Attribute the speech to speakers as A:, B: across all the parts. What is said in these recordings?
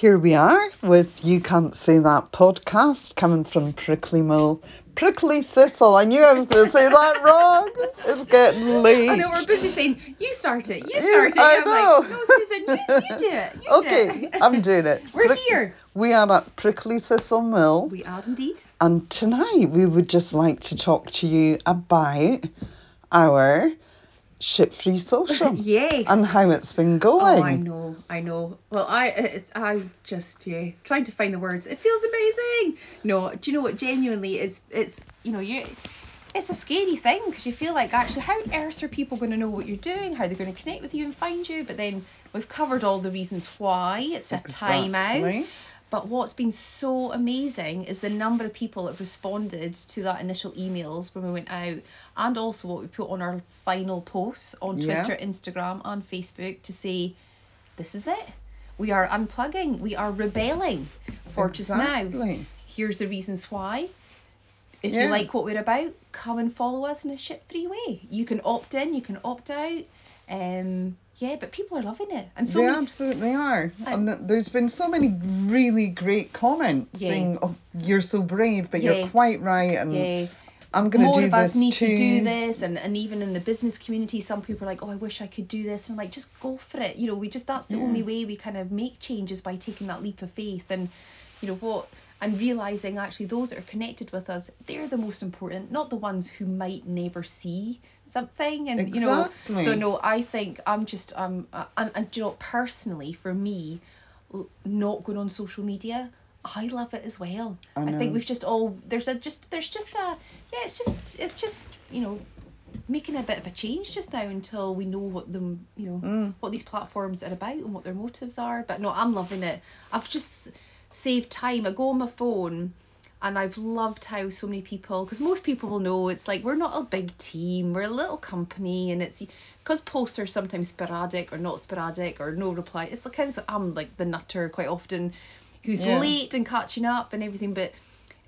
A: here we are with You Can't Say That podcast coming from Prickly Mill. Prickly Thistle. I knew I was going to say that wrong. It's getting late.
B: I know we're busy saying you start it, you
A: Yeah,
B: start it.
A: I
B: I'm
A: know.
B: like, no, Susan, you, you do it. You do
A: Okay,
B: it.
A: I'm doing it.
B: We're
A: Prick-
B: here.
A: We are at Prickly Thistle Mill,
B: We are indeed.
A: and tonight we would just like to talk to you about our ship free social
B: Yes.
A: and how it's been
B: Oh, I know, I know. Well, I, it, I just, yeah, trying to find the words. It feels amazing. No, do you know what? Genuinely, it's, it's, you know, you, it's a scary thing because you feel like actually, how on earth are people going to know what you're doing? How they're going to connect with you and find you? But then we've covered all the reasons why. It's a time out.
A: Exactly.
B: But what's been so amazing is the number of people that have responded to that initial emails when we went out, and also what we put on our final posts on
A: Yeah.
B: Twitter, Instagram, and Facebook to say, this is it. We are unplugging. We are rebelling for just now. Here's the reasons why. If
A: Yeah.
B: you like what we're about, come and follow us in a shit free way. You can opt in, you can opt out. Um, yeah, but people are loving it, and so
A: they
B: many-
A: absolutely are.
B: And-
A: And there's been so many really great comments
B: Yeah.
A: saying, "Oh, you're so brave, but
B: Yeah.
A: you're quite right," and
B: yeah.
A: I'm going to
B: more
A: do
B: of us
A: this
B: need
A: too.
B: to do this and, and even in the business community some people are like oh i wish i could do this and I'm like just go for it you know we just that's the only way we kind of make changes by taking that leap of faith and you know what and realizing actually those that are connected with us they're the most important not the ones who might never see something and you know so no i think i'm just um uh, and, and you know personally for me not going on social media I love it as well.
A: I
B: I, think we've just all there's a just there's just a yeah it's just it's just you know making a bit of a change just now until we know what them you know
A: Mm.
B: what these platforms are about and what their motives are. But no, I'm loving it. I've just saved time. I go on my phone and I've loved how so many people because most people will know it's like we're not a big team we're a little company and it's because posts are sometimes sporadic or not sporadic or no reply it's like kind of I'm like the nutter quite often who's
A: Yeah.
B: late and catching up and everything but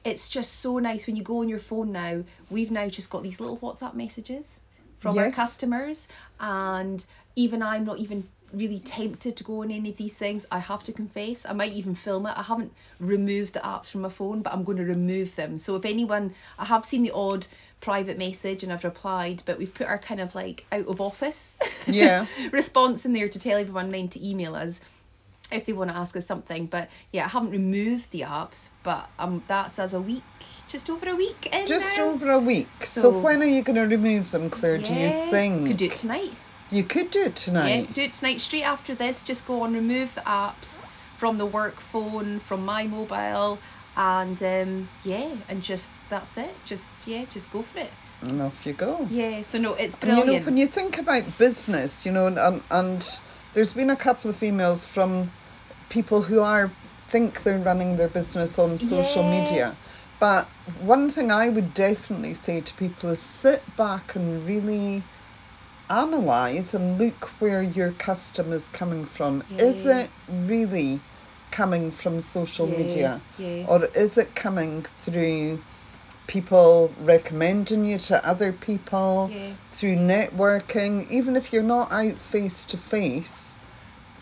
B: it's just so nice when you go on your phone now we've now just got these little WhatsApp messages from our customers and even I'm not even really tempted to go on any of these things I have to confess I might even film it I haven't removed the apps from my phone but I'm going to remove them so if anyone I have seen the odd private message and I've replied but we've put our kind of like out of office
A: Yeah.
B: response in there to tell everyone then to email us if they want to ask us something but yeah I haven't removed the apps but um that's as a week just over a week in
A: Just
B: now.
A: over a week. So,
B: So-
A: when are you going to remove them, Claire? Do you think?
B: could do it tonight
A: You could do it tonight.
B: Yeah, do it tonight. Straight after this, just go on, remove the apps from the work phone, from my mobile, and um, yeah, and just that's it. Just yeah, just go for it.
A: And off you go.
B: Yeah. So no, it's brilliant.
A: And you know, when you think about business, you know, and, and there's been a couple of emails from people who are think they're running their business on social
B: Yeah.
A: media. But one thing I would definitely say to people is sit back and really analyze and look where your custom is coming from. Is it really coming from social
B: Yeah,
A: media?
B: yeah.
A: Or is it coming through people recommending you to other people?
B: Yeah.
A: through networking, even if you're not out face to face,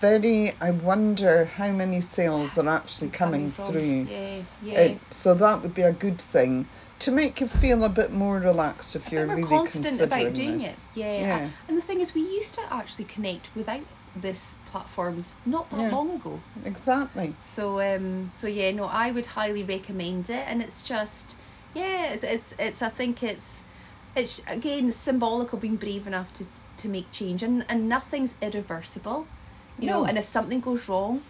A: very, I wonder how many sales are actually coming,
B: from.
A: through.
B: Yeah, yeah.
A: It, so that would be a good thing to make you feel a bit more relaxed if you're really
B: confident
A: considering
B: about doing
A: this.
B: it. Yeah.
A: Yeah.
B: And the thing is, we used to actually connect without this platforms not that
A: Yeah.
B: long ago.
A: Exactly.
B: So um so yeah no I would highly recommend it and it's just yeah it's it's, it's I think it's it's again symbolic of being brave enough to to make change and and nothing's irreversible you know and if something goes wrong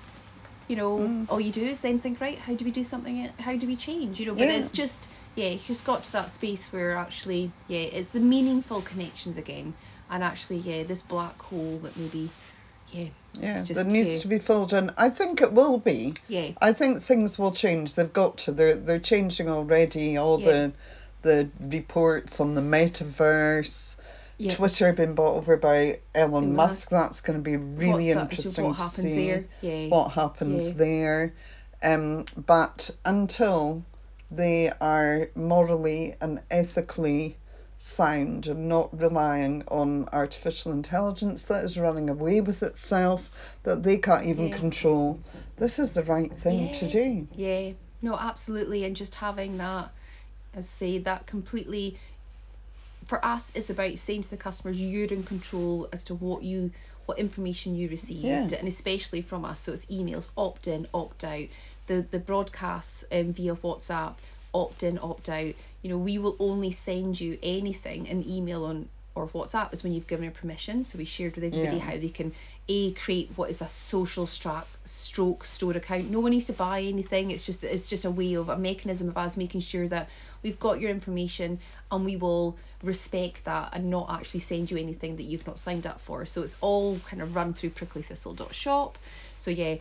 B: you know
A: Mm.
B: all you do is then think right how do we do something how do we change you know but
A: Yeah.
B: it's just yeah you just got to that space where actually yeah it's the meaningful connections again and actually yeah this black hole that maybe yeah
A: Yeah,
B: it's
A: that
B: just,
A: needs
B: yeah.
A: to be filled in. I think it will be.
B: yeah
A: I think things will change. They've got to. They're they're changing already. All
B: Yeah.
A: the the reports on the metaverse.
B: Yeah
A: Twitter being bought over by Elon
B: Elon
A: Musk.
B: Musk.
A: That's going to be really
B: What's
A: interesting
B: what
A: to
B: happens
A: see
B: yeah
A: what happens
B: Yeah.
A: there. Um, but until they are morally and ethically sound and not relying on artificial intelligence that is running away with itself, that they can't even
B: Yeah.
A: control, this is the right thing to do.
B: Yeah, no, absolutely, and just having that, as I say, that completely. For us, it's about saying to the customers, you're in control as to what you, what information you received,
A: Yeah.
B: and especially from us. So it's emails, opt in, opt out, the the broadcasts um, via WhatsApp, opt in, opt out. You know, we will only send you anything an email on or WhatsApp is when you've given her permission. So we shared with everybody
A: Yeah.
B: how they can a create what is a social stra- stroke store account. No one needs to buy anything. It's just it's just a way of a mechanism of us making sure that we've got your information and we will respect that and not actually send you anything that you've not signed up for. So it's all kind of run through pricklythistle.shop. So yeah,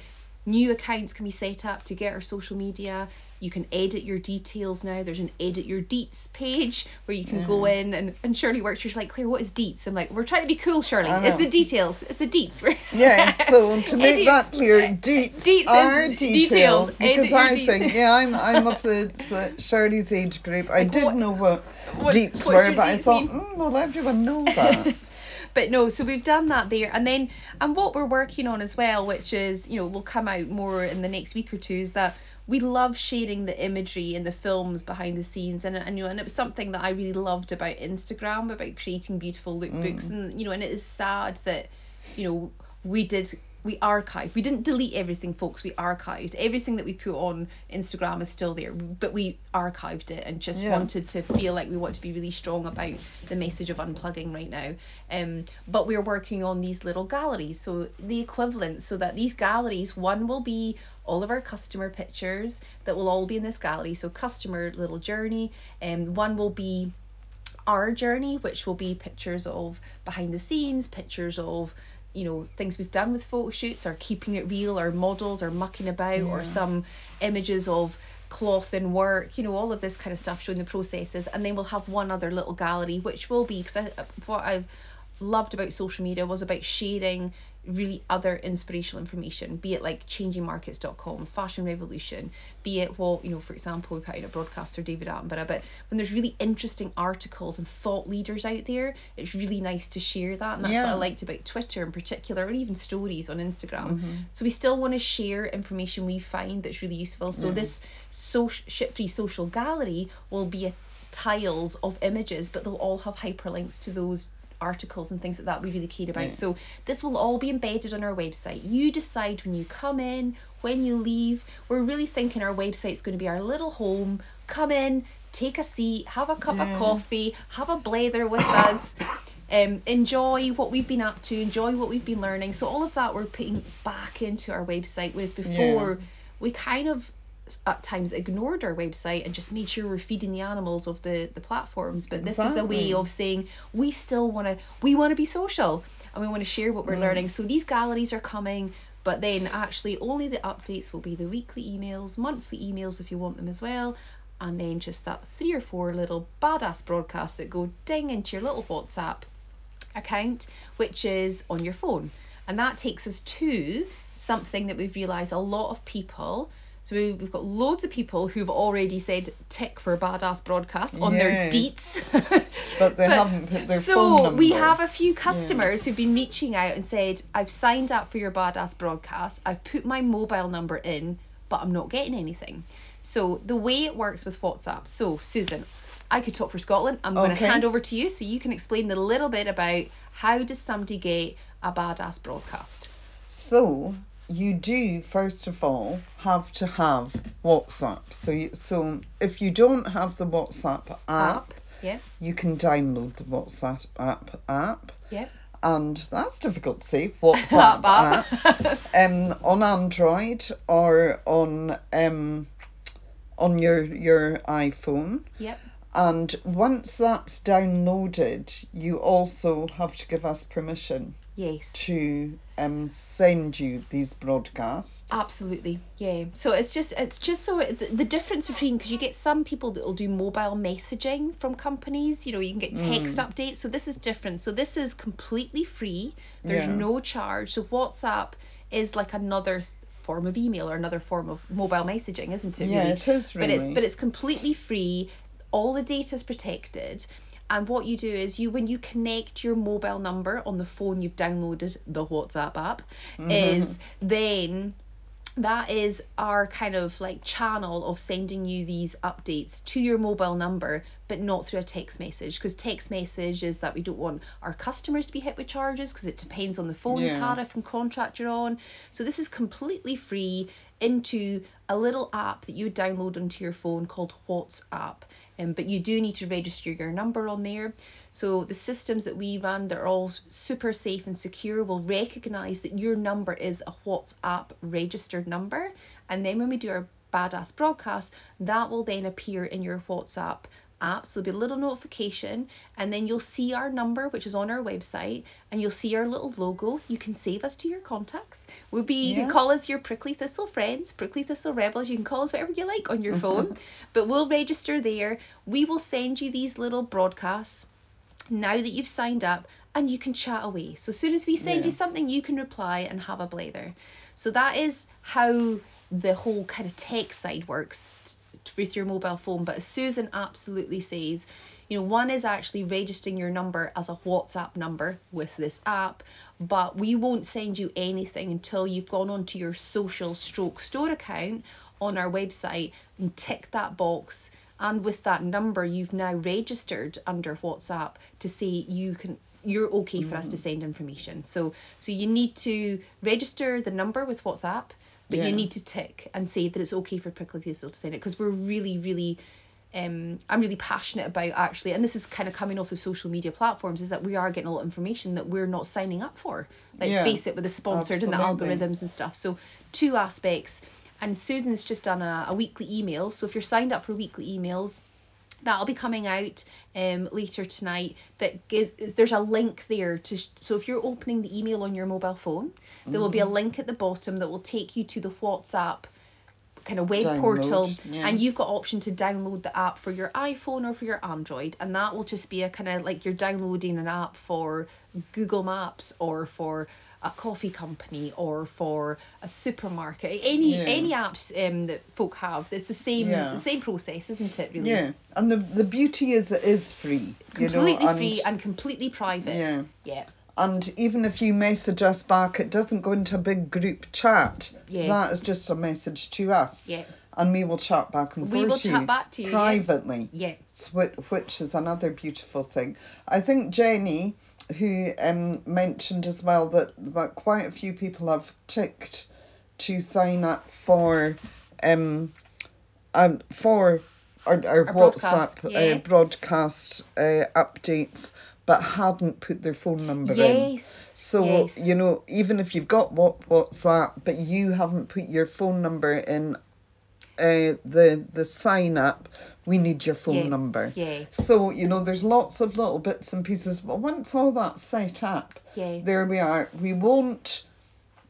B: new accounts can be set up to get our social media. You can edit your details now. There's an edit your deets page where you can go in and, and Shirley works. She's like, Claire, what is deets? I'm like, we're trying to be cool, Shirley. It's the details. It's the deets.
A: Yeah, so to make
B: Edit-
A: that clear, deets,
B: Deets
A: are details,
B: details.
A: Because I
B: deets.
A: think yeah I'm I'm of the, the Shirley's age group. I
B: Like,
A: did
B: what-
A: know what,
B: what-
A: deets were, but I thought mm, well everyone knows that.
B: but no so we've done that there and then and what we're working on as well which is you know will come out more in the next week or two is that we love sharing the imagery and the films behind the scenes and, and you know and it was something that I really loved about Instagram about creating beautiful lookbooks mm. and you know and it is sad that you know we did we archived. We didn't delete everything folks. We archived. Everything that we put on Instagram is still there but we archived it and just
A: Yeah.
B: wanted to feel like we want to be really strong about the message of unplugging right now. Um but we're working on these little galleries so the equivalent so that these galleries one will be all of our customer pictures that will all be in this gallery so customer little journey. And um, one will be our journey, which will be pictures of behind the scenes, pictures of you know things we've done with photo shoots, or keeping it real, or models, or mucking about, or some images of cloth and work, you know, all of this kind of stuff showing the processes, and then we'll have one other little gallery, which will be because what I've loved about social media was about sharing really other inspirational information, be it like changingmarkets.com, Fashion Revolution, be it what, you know, for example, we put out a broadcaster, David Attenborough, but when there's really interesting articles and thought leaders out there, it's really nice to share that. And that's what I liked about Twitter in particular, or even stories on Instagram. Mm-hmm. So we still want to share information we find that's really useful. So this so shit-free social gallery will be a tiles of images, but they'll all have hyperlinks to those articles and things like that we really care about.
A: Yeah.
B: So this will all be embedded on our website. You decide when you come in, when you leave. We're really thinking our website's going to be our little home. Come in, take a seat, have a cup
A: Yeah.
B: of coffee, have a blather with us. Um, enjoy what we've been up to, enjoy what we've been learning. So all of that we're putting back into our website, whereas before we kind of at times ignored our website and just made sure we're feeding the animals of the the platforms but this is a way of saying we still want to we want to be social and we want to share what we're
A: Mm.
B: learning so these galleries are coming but then actually only the updates will be the weekly emails monthly emails if you want them as well and then just that three or four little badass broadcasts that go ding into your little whatsapp account, which is on your phone. And that takes us to something that we've realised a lot of people. So we- we've got loads of people who've already said tick for badass broadcast on their
A: Yeah.
B: deets.
A: But they haven't put their
B: so
A: phone number.
B: So we have a few customers who've been reaching out and said, I've signed up for your badass broadcast, I've put my mobile number in, but I'm not getting anything. So the way it works with WhatsApp. So Susan, I could talk for Scotland. I'm going to hand over to you so you can explain a little bit about how does somebody get a badass broadcast.
A: So you do first of all have to have WhatsApp. So you, so if you don't have the WhatsApp app,
B: Yeah.
A: you can download the WhatsApp app app.
B: Yeah.
A: And that's difficult to say. WhatsApp
B: App,
A: app.
B: app.
A: um, on Android or on um, on your your iPhone.
B: Yep.
A: And once that's downloaded, you also have to give us permission
B: Yes.
A: to um, send you these broadcasts.
B: Absolutely, yeah. So it's just it's just so the, the difference between because you get some people that will do mobile messaging from companies. You know, you can get text updates. So this is different. So this is completely free. There's
A: Yeah.
B: no charge. So WhatsApp is like another form of email or another form of mobile messaging, isn't it?
A: Yeah,
B: really?
A: it is
B: But it's but it's completely free. All the data is protected. And what you do is you when you connect your mobile number on the phone you've downloaded the WhatsApp app
A: Mm-hmm.
B: is then that is our kind of like channel of sending you these updates to your mobile number but not through a text message because text message is that we don't want our customers to be hit with charges because it depends on the phone
A: Yeah.
B: tariff and contract you're on. So this is completely free into a little app that you would download onto your phone called WhatsApp. Um, but you do need to register your number on there. So the systems that we run they're all super safe and secure will recognize that your number is a WhatsApp registered number. And then when we do our badass broadcast that will then appear in your WhatsApp app. So there'll be a little notification and then you'll see our number which is on our website and you'll see our little logo. You can save us to your contacts. We'll be you can call us your prickly thistle friends prickly thistle rebels. You can call us whatever you like on your phone mm-hmm. but we'll register there. We will send you these little broadcasts now that you've signed up and you can chat away. So as soon as we send
A: Yeah.
B: you something, you can reply and have a blather. So that is how the whole kind of tech side works with your mobile phone. But as Susan absolutely says, you know, one is actually registering your number as a WhatsApp number with this app, but we won't send you anything until you've gone onto your social stroke store account on our website and tick that box and with that number you've now registered under WhatsApp to say you can you're okay for us to mm. send information. So so you need to register the number with WhatsApp, but
A: Yeah.
B: you need to tick and say that it's okay for Prickly Thistle to sign it because we're really really um I'm really passionate about actually and this is kind of coming off the social media platforms is that we are getting a lot of information that we're not signing up for. Let's
A: Yeah,
B: face it with the sponsored and the algorithms and stuff. So two aspects. And Susan's just done a, a weekly email. So if you're signed up for weekly emails, that'll be coming out um, later tonight that give, there's a link there to so if you're opening the email on your mobile phone there will be a
A: Mm-hmm.
B: link at the bottom that will take you to the whatsapp kind of web
A: Download,
B: portal
A: yeah.
B: and you've got option to download the app for your iphone or for your android and that will just be a kind of like you're downloading an app for google maps or for a coffee company or for a supermarket any
A: Yeah.
B: any apps um, that folk have it's the same
A: Yeah.
B: the same process isn't it really
A: Yeah, and the the beauty is it is free. You know,
B: completely
A: and,
B: free and completely private.
A: Yeah.
B: Yeah.
A: And even if you message us back, it doesn't go into a big group chat.
B: Yeah.
A: That is just a message to us.
B: Yeah.
A: And we will chat back and
B: We
A: forth
B: will
A: to
B: chat
A: you
B: back to you,
A: privately.
B: Yeah.
A: Swi- Which is another beautiful thing. I think Jenny, who um, mentioned as well that, that quite a few people have ticked to sign up for um um for our, our,
B: Our
A: WhatsApp
B: broadcast, yeah.
A: uh, broadcast uh, updates but hadn't put their phone number in.
B: Yes.
A: So
B: yes.
A: you know, even if you've got what WhatsApp, but you haven't put your phone number in uh, the the sign up, we need your phone
B: Yeah,
A: number.
B: yeah.
A: So you know, there's lots of little bits and pieces. But once all that's set up,
B: Yeah.
A: there we are. We won't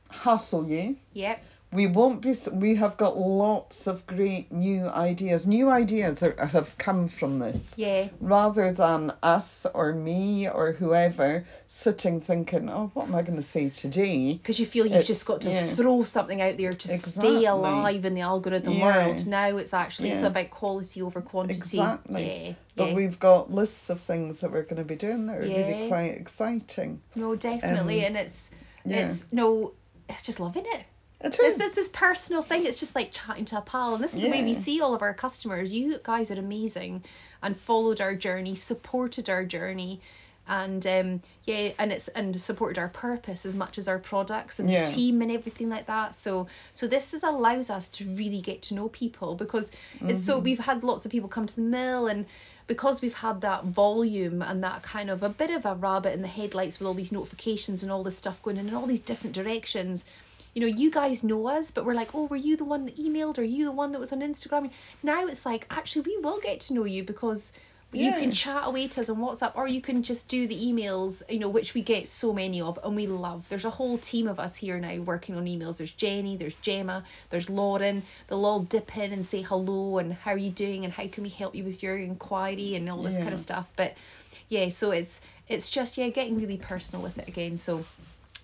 A: hassle you.
B: Yep.
A: We won't be. We have got lots of great new ideas. New ideas are, have come from this
B: Yeah.
A: rather than us or me or whoever sitting thinking, oh, what am I going to say today?
B: Because you feel you've
A: It's-
B: just got to
A: yeah.
B: throw something out there to
A: Exactly.
B: stay alive in the algorithm
A: Yeah.
B: world. Now it's actually it's about quality over quantity.
A: Exactly.
B: Yeah.
A: But we've got lists of things that we're going to be doing that are
B: Yeah.
A: really quite exciting.
B: No, definitely,
A: Um,
B: and it's
A: yeah.
B: it's no, it's just loving it.
A: It
B: It's
A: is.
B: this this personal thing. It's just like chatting to a pal, and this is the way we see all of our customers. You guys are amazing, and followed our journey, supported our journey, and um yeah, and it's and supported our purpose as much as our products and
A: Yeah.
B: the team and everything like that. So so this is allows us to really get to know people because it's
A: Mm-hmm.
B: so we've had lots of people come to the mill and because we've had that volume and that kind of a bit of a rabbit in the headlights with all these notifications and all this stuff going in in all these different directions you know, you guys know us, but we're like, oh, were you the one that emailed? Or you the one that was on Instagram? Now it's like, actually, we will get to know you because you can chat away to us on WhatsApp, or you can just do the emails, you know, which we get so many of, and we love. There's a whole team of us here now working on emails. There's Jenny, there's Gemma, there's Lauren. They'll all dip in and say hello and how are you doing and how can we help you with your inquiry and all this kind of stuff. But yeah, so it's it's just yeah, getting really personal with it again. So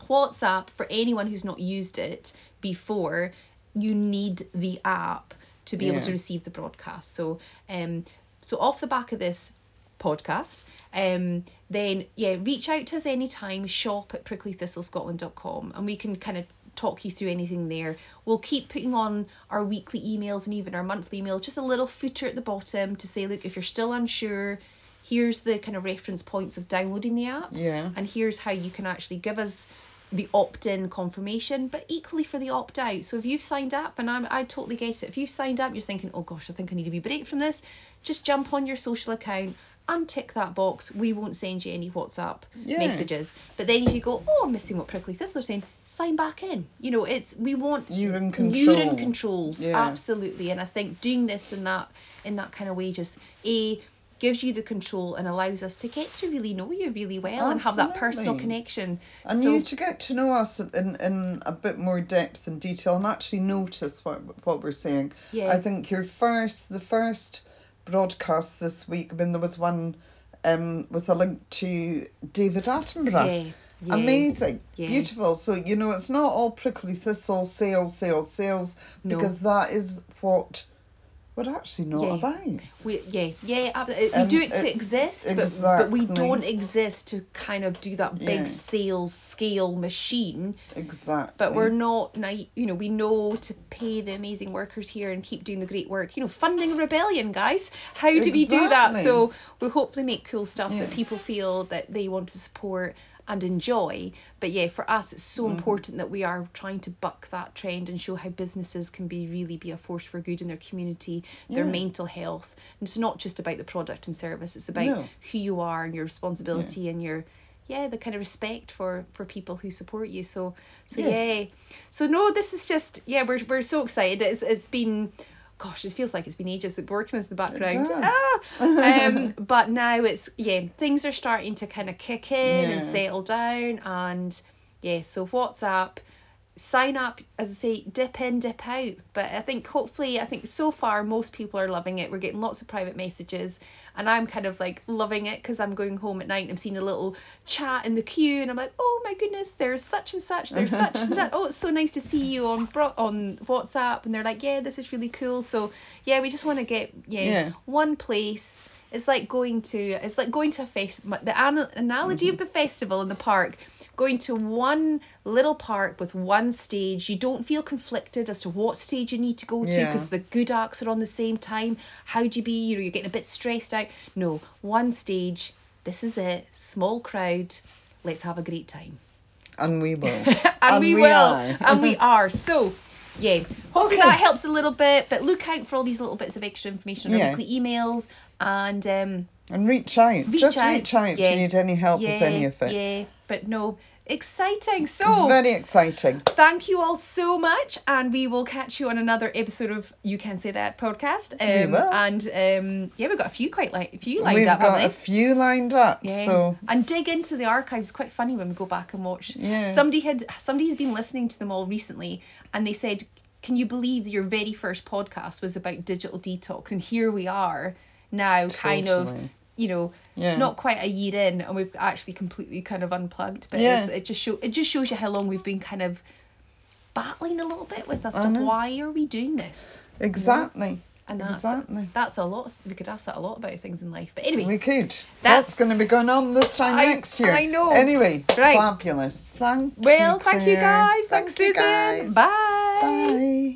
B: WhatsApp, for anyone who's not used it before, you need the app to be able to receive the broadcast. So, um, so off the back of this podcast, um, then yeah, reach out to us anytime. Shop at pricklythistlescotland.com, and we can kind of talk you through anything there. We'll keep putting on our weekly emails and even our monthly emails, just a little footer at the bottom to say, look, if you're still unsure, here's the kind of reference points of downloading the app.
A: Yeah.
B: And here's how you can actually give us the opt-in confirmation, but equally for the opt-out. So if you've signed up, and I'm, I totally get it. If you've signed up, you're thinking, oh gosh, I think I need to be break from this. Just jump on your social account, untick that box. We won't send you any WhatsApp
A: Yeah.
B: messages. But then if you go, oh, I'm missing what Prickly Thistle's saying, sign back in. You know, it's we want
A: You're in control.
B: you're in
A: control. Yeah.
B: Absolutely. And I think doing this in that in that kind of way just a gives you the control and allows us to get to really know you really well and have that personal connection.
A: And
B: so
A: you to get to know us in, in a bit more depth and detail and actually notice what what we're saying.
B: Yeah.
A: I think your first the first broadcast this week, I mean there was one um with a link to David Attenborough.
B: yeah, yeah.
A: Amazing.
B: Yeah.
A: Beautiful. So, you know, it's not all prickly thistle, sales, sales, sales,
B: No.
A: because that is what we're actually not
B: Yeah.
A: about.
B: We, yeah, yeah, ab- we
A: Um,
B: do it to exist, but, but we don't exist to kind of do that big
A: Yeah.
B: sales scale machine.
A: Exactly.
B: But we're not, you know, we know to pay the amazing workers here and keep doing the great work. You know, funding rebellion, guys. How do we do that? So we hopefully make cool stuff that people feel that they want to support and enjoy. But yeah, for us, it's so
A: Mm-hmm.
B: important that we are trying to buck that trend and show how businesses can be really be a force for good in their community, their
A: Yeah.
B: mental health. And it's not just about the product and service. It's about
A: No.
B: who you are and your responsibility and your yeah the kind of respect for for people who support you so so
A: Yes.
B: yeah so no this is just yeah we're, we're so excited it's, it's been gosh it feels like it's been ages working as the background ah! um but now it's yeah things are starting to kind of kick in and settle down and yeah so whatsapp sign up as i say dip in dip out. But i think hopefully i think so far most people are loving it. We're getting lots of private messages and i'm kind of like loving it because i'm going home at night and i'm seeing a little chat in the queue and i'm like oh my goodness there's such and such there's such and such. Oh it's so nice to see you on bro- on whatsapp. And they're like yeah this is really cool. So yeah we just want to get yeah,
A: Yeah.
B: one place. It's like going to it's like going to a fest the an- analogy of the festival in the park going to one little park with one stage. You don't feel conflicted as to what stage you need to go to because the good acts are on the same time. How'd you be? You know you're getting a bit stressed out. No one stage. This is it. Small crowd. Let's have a great time.
A: And we will.
B: and, we, will.
A: are.
B: and we are. So yeah hopefully
A: Okay.
B: that helps a little bit but look out for all these little bits of extra information on our
A: Yeah.
B: weekly emails and um
A: And reach out.
B: Reach
A: Just
B: out,
A: reach out
B: yeah.
A: if you need any help
B: yeah
A: with any of it.
B: yeah but no exciting so
A: Very exciting.
B: thank you all so much and we will catch you on another episode of you can say that podcast um
A: will.
B: and um yeah we've got a few quite like a few lined
A: We've
B: up
A: got
B: haven't
A: a few lined up,
B: Yeah.
A: so
B: And dig into the archives. It's quite funny when we go back and watch.
A: Yeah.
B: Somebody had somebody has been listening to them all recently, and they said, "Can you believe your very first podcast was about digital detox?" And here we are now, kind of,
A: Totally.
B: You know,
A: Yeah.
B: not quite a year in, and we've actually completely kind of unplugged. But
A: Yeah.
B: it's, it just show it just shows you how long we've been kind of battling a little bit with us to why are we doing this?
A: exactly.
B: And that's
A: Exactly.
B: that's a lot. We could ask that a lot about things in life. But anyway,
A: We could.
B: That's-
A: What's going to be going on this time
B: I-
A: next year?
B: I know.
A: Anyway,
B: Right.
A: fabulous. Thank you.
B: well, thank you guys. Thanks,
A: you,
B: Susan.
A: guys.
B: Bye.
A: Bye.